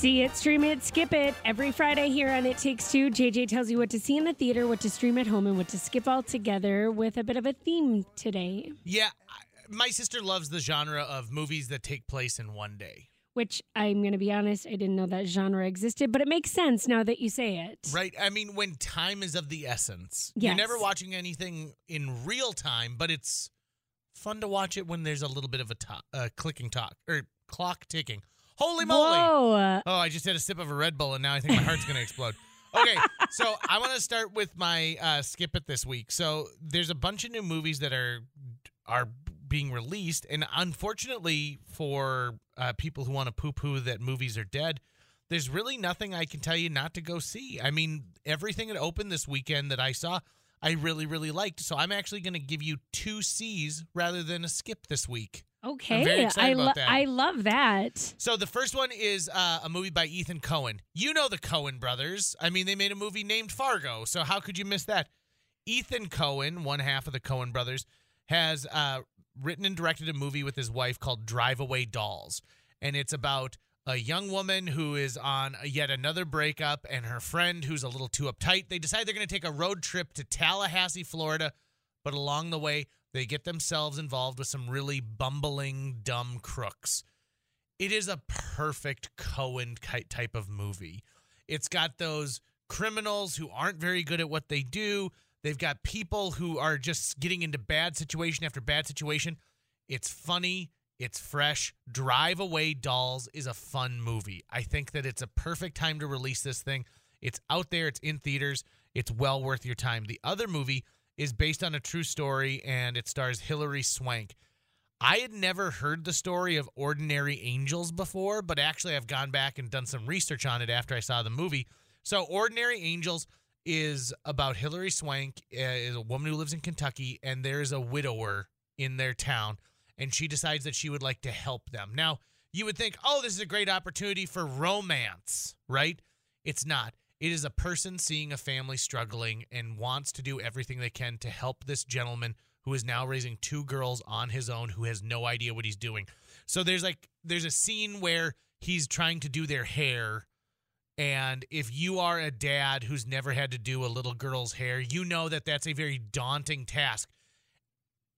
See it, stream it, skip it. Every Friday here on It Takes Two, JJ tells you what to see in the theater, what to stream at home, and what to skip all together with a bit of a theme today, Yeah, my sister loves the genre of movies that take place in one day. which I'm going to be honest, I didn't know that genre existed, but it makes sense now that you say it. Right? I mean, when time is of the essence. Yes. You're never watching anything in real time, but it's fun to watch it when there's a little bit of a to- uh, clicking talk or clock ticking. Holy moly! Whoa. Oh, I just had a sip of a Red Bull and now I think my heart's going to explode. Okay, so I want to start with my uh, skip it this week. So there's a bunch of new movies that are are being released, and unfortunately for uh, people who want to poo poo that movies are dead, there's really nothing I can tell you not to go see. I mean, everything that opened this weekend that I saw, I really really liked. So I'm actually going to give you two C's rather than a skip this week. Okay. I, that. I love that. So the first one is uh, a movie by Ethan Coen. You know the Coen brothers. I mean, they made a movie named Fargo. So how could you miss that? Ethan Coen, one half of the Coen brothers, has uh, written and directed a movie with his wife called Drive Away Dolls, and it's about a young woman who is on yet another breakup, and her friend who's a little too uptight. They decide they're going to take a road trip to Tallahassee, Florida, but along the way they get themselves involved with some really bumbling, dumb crooks. It is a perfect Coen type of movie. It's got those criminals who aren't very good at what they do. They've got people who are just getting into bad situation after bad situation. It's funny, it's fresh. Drive Away Dolls is a fun movie. I think that it's a perfect time to release this thing. It's out there, it's in theaters, it's well worth your time. The other movie is based on a true story and it stars Hilary Swank. I had never heard the story of Ordinary Angels before, but actually I've gone back and done some research on it after I saw the movie. So Ordinary Angels is about Hilary Swank, uh, is a woman who lives in Kentucky, and there's a widower in their town, and she decides that she would like to help them. Now, you would think, oh, this is a great opportunity for romance, right? It's not. It is a person seeing a family struggling and wants to do everything they can to help this gentleman who is now raising two girls on his own who has no idea what he's doing. So there's like there's a scene where he's trying to do their hair and if you are a dad who's never had to do a little girl's hair, you know that that's a very daunting task.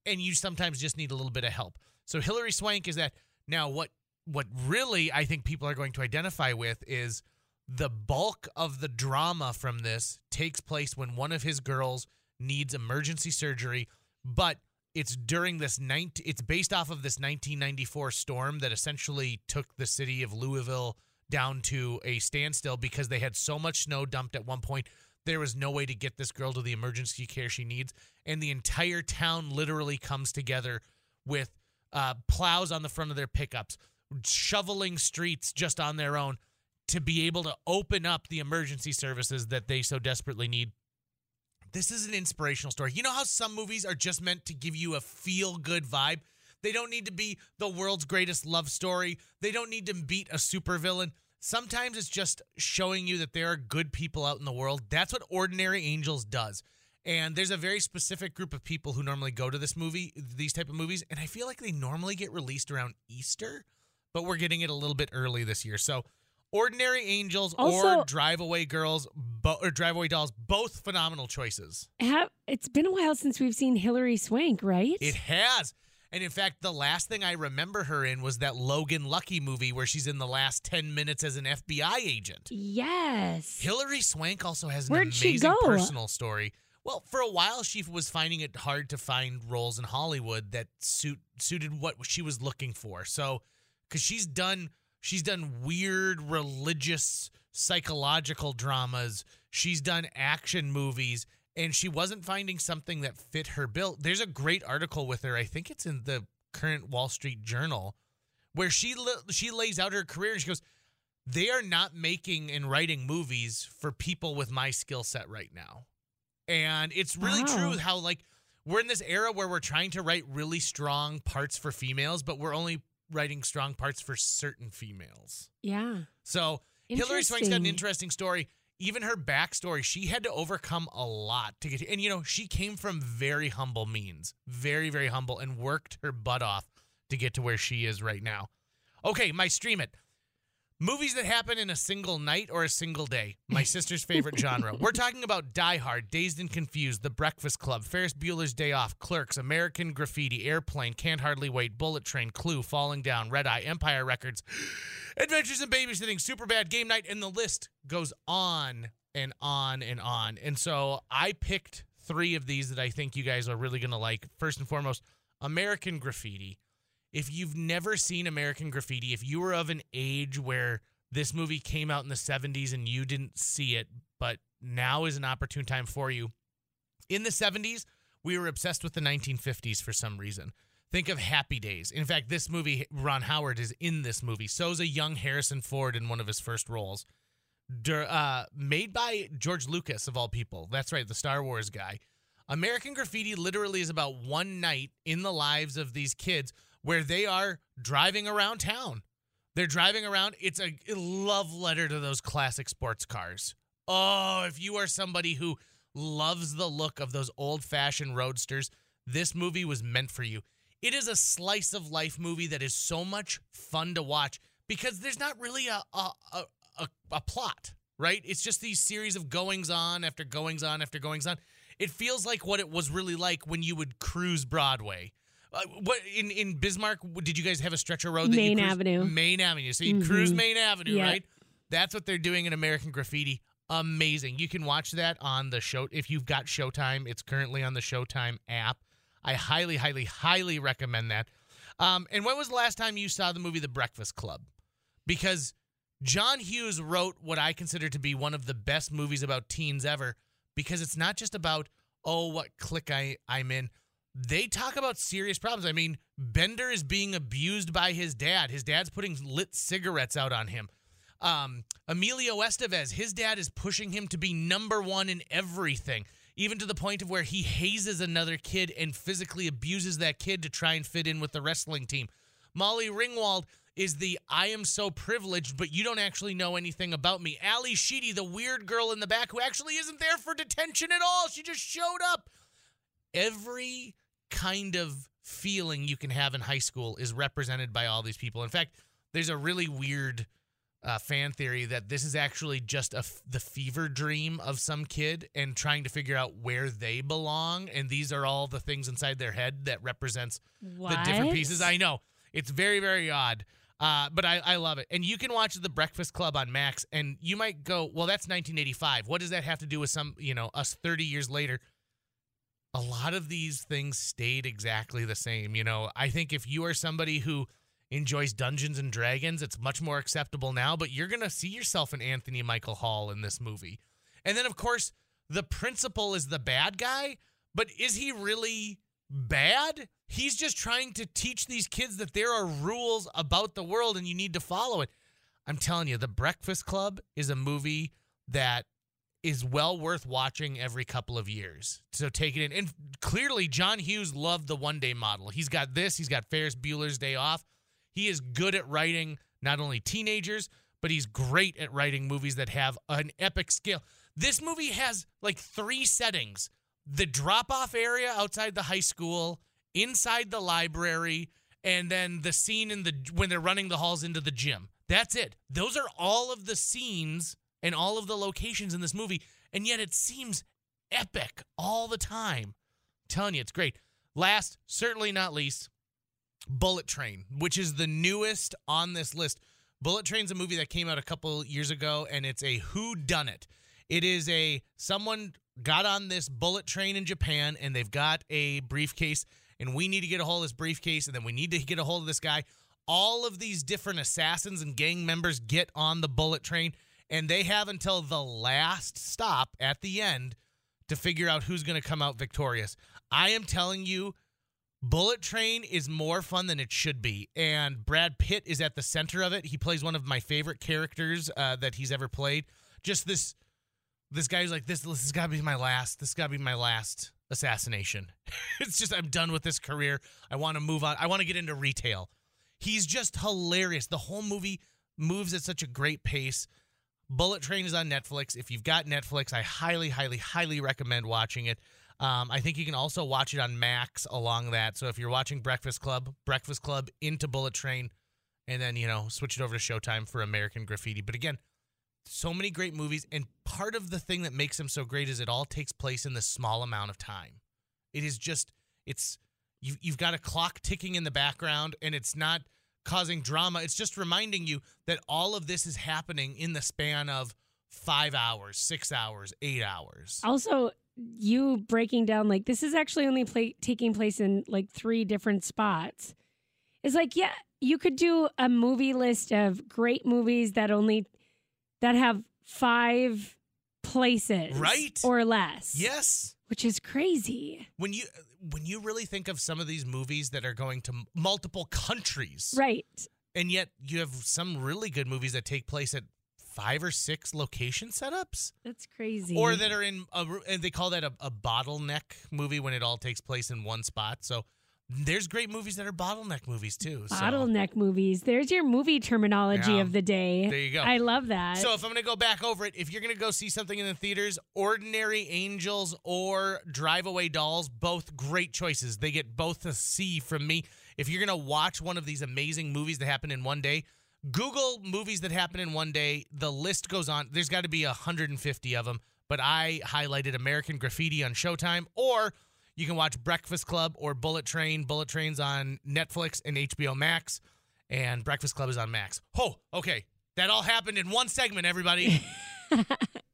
And you sometimes just need a little bit of help. So Hilary Swank is that. Now what what really I think people are going to identify with is the bulk of the drama from this takes place when one of his girls needs emergency surgery, but it's during this 19 it's based off of this 1994 storm that essentially took the city of Louisville down to a standstill because they had so much snow dumped at one point there was no way to get this girl to the emergency care she needs. And the entire town literally comes together with uh, plows on the front of their pickups shoveling streets just on their own to be able to open up the emergency services that they so desperately need. This is an inspirational story. You know how some movies are just meant to give you a feel good vibe? They don't need to be the world's greatest love story. They don't need to beat a supervillain. Sometimes it's just showing you that there are good people out in the world. That's what Ordinary Angels does. And there's a very specific group of people who normally go to this movie, these type of movies, and I feel like they normally get released around Easter, but we're getting it a little bit early this year. So Ordinary Angels Also- or Drive Away Girls bo- or Drive Away Dolls, both phenomenal choices. Have, it's been a while since we've seen Hilary Swank, right? It has. And in fact, the last thing I remember her in was that Logan Lucky movie where she's in the last 10 minutes as an FBI agent. yes. Hilary Swank also has an Where'd she amazing personal story. Well, for a while, she was finding it hard to find roles in Hollywood that suit suited what she was looking for. So, because she's done, she's done weird religious psychological dramas. She's done action movies, and she wasn't finding something that fit her bill. There's a great article with her. I think it's in the current Wall Street Journal, where she she lays out her career and she goes, "They are not making and writing movies for people with my skill set right now." And it's really Wow. true how like we're in this era where we're trying to write really strong parts for females, but we're only writing strong parts for certain females. Yeah. So Hilary Swank's got an Interesting. story. Even her backstory, she had to overcome a lot to get to, and you know, she came from very humble means, very, very humble, and worked her butt off to get to where she is right now. Okay, my stream it. Movies that happen in a single night or a single day. My sister's favorite genre. We're talking about Die Hard, Dazed and Confused, The Breakfast Club, Ferris Bueller's Day Off, Clerks, American Graffiti, Airplane, Can't Hardly Wait, Bullet Train, Clue, Falling Down, Red Eye, Empire Records, Adventures in Babysitting, Superbad, Game Night, and the list goes on and on and on. And so I picked three of these that I think you guys are really going to like. First and foremost, American Graffiti if you've never seen American Graffiti, if you were of an age where this movie came out in the 70s and you didn't see it, but now is an opportune time for you. In the 70s, we were obsessed with the 1950s for some reason. Think of Happy Days. In fact, this movie, Ron Howard is in this movie. So is a young Harrison Ford in one of his first roles. Uh, made by George Lucas, of all people. That's right, the Star Wars guy. American Graffiti literally is about one night in the lives of these kids where they are driving around town. They're driving around. It's a love letter to those classic sports cars. Oh, if you are somebody who loves the look of those old fashioned roadsters, this movie was meant for you. It is a slice of life movie that is so much fun to watch because there's not really a, a, a, a, plot, right? It's just these series of goings on after goings on after goings on. It feels like what it was really like when you would cruise Broadway uh, what in in Bismarck? Did you guys have a stretch of road? That Main you Avenue. Main Avenue. So you Mhm. cruise Main Avenue, Yeah. right? That's what they're doing in American Graffiti. Amazing. You can watch that on the show if you've got Showtime. It's currently on the Showtime app. I highly, highly, highly recommend that. Um, and when was the last time you saw the movie The Breakfast Club? Because John Hughes wrote what I consider to be one of the best movies about teens ever. Because it's not just about oh what clique I I'm in they talk about serious problems. I mean, Bender is being abused by his dad. His dad's putting lit cigarettes out on him. Um, Emilio Estevez, his dad is pushing him to be number one in everything, even to the point of where he hazes another kid and physically abuses that kid to try and fit in with the wrestling team. Molly Ringwald is the I am so privileged, but you don't actually know anything about me. Ally Sheedy, the weird girl in the back who actually isn't there for detention at all. She just showed up. Every kind of feeling you can have in high school is represented by all these people. In fact, there's a really weird uh, fan theory that this is actually just a f- the fever dream of some kid and trying to figure out where they belong. And these are all the things inside their head that represents What? the different pieces. I know it's very very odd. Uh, but I, I love it. And you can watch The Breakfast Club on Max, and you might go, well, that's 1985. What does that have to do with some, you know, us 30 years later? A lot of these things stayed exactly the same. You know, I think if you are somebody who enjoys Dungeons and Dragons, it's much more acceptable now, but you're going to see yourself in Anthony Michael Hall in this movie. And then, of course, the principal is the bad guy, but is he really bad? He's just trying to teach these kids that there are rules about the world and you need to follow it. I'm telling you, The Breakfast Club is a movie that is well worth watching every couple of years. So take it in. And clearly, John Hughes loved the one day model. He's got this, he's got Ferris Bueller's Day Off. He is good at writing not only teenagers, but he's great at writing movies that have an epic scale. This movie has like three settings the drop off area outside the high school, inside the library, and then the scene in the when they're running the halls into the gym. That's it. Those are all of the scenes and all of the locations in this movie, and yet it seems epic all the time. I'm telling you, it's great. Last, certainly not least, Bullet Train, which is the newest on this list. Bullet Train's a movie that came out a couple years ago, and it's a who done it. It is a someone got on this bullet train in Japan, and they've got a briefcase, and we need to get a hold of this briefcase, and then we need to get a hold of this guy. All of these different assassins and gang members get on the bullet train, and they have until the last stop at the end to figure out who's going to come out victorious. I am telling you, Bullet Train is more fun than it should be, and Brad Pitt is at the center of it. He plays one of my favorite characters uh, that he's ever played. Just this, this guy's like this. This has got to be my last. This got to be my last assassination. it's just I'm done with this career. I want to move on. I want to get into retail. He's just hilarious. The whole movie moves at such a great pace. Bullet Train is on Netflix. If you've got Netflix, I highly, highly, highly recommend watching it. Um, I think you can also watch it on Max along that. So if you're watching Breakfast Club, Breakfast Club into Bullet Train, and then you know switch it over to Showtime for American Graffiti. But again, so many great movies, and part of the thing that makes them so great is it all takes place in this small amount of time. It is just it's you you've got a clock ticking in the background, and it's not causing drama. It's just reminding you that all of this is happening in the span of five hours, six hours, eight hours. Also, you breaking down like this is actually only play, taking place in like three different spots. It's like, yeah, you could do a movie list of great movies that only that have five places, Right. or less. Yes. Which is crazy, When you when you really think of some of these movies that are going to m- multiple countries, right? and yet you have some really good movies that take place at five or six location setups, That's crazy. or that are in a, and they call that a, a bottleneck movie when it all takes place in one spot. So there's great movies that are bottleneck movies too. so- bottleneck movies. There's your movie terminology Yeah. of the day. There you go. I love that. So if I'm going to go back over it, if you're going to go see something in the theaters, Ordinary Angels or Drive Away Dolls, both great choices. They get both a C from me. If you're going to watch one of these amazing movies that happen in one day, Google movies that happen in one day. The list goes on. There's got to be 150 of them, but I highlighted American Graffiti on Showtime or you can watch Breakfast Club or Bullet Train. Bullet Train's on Netflix and HBO Max, and Breakfast Club is on Max. Oh, okay. That all happened in one segment, everybody.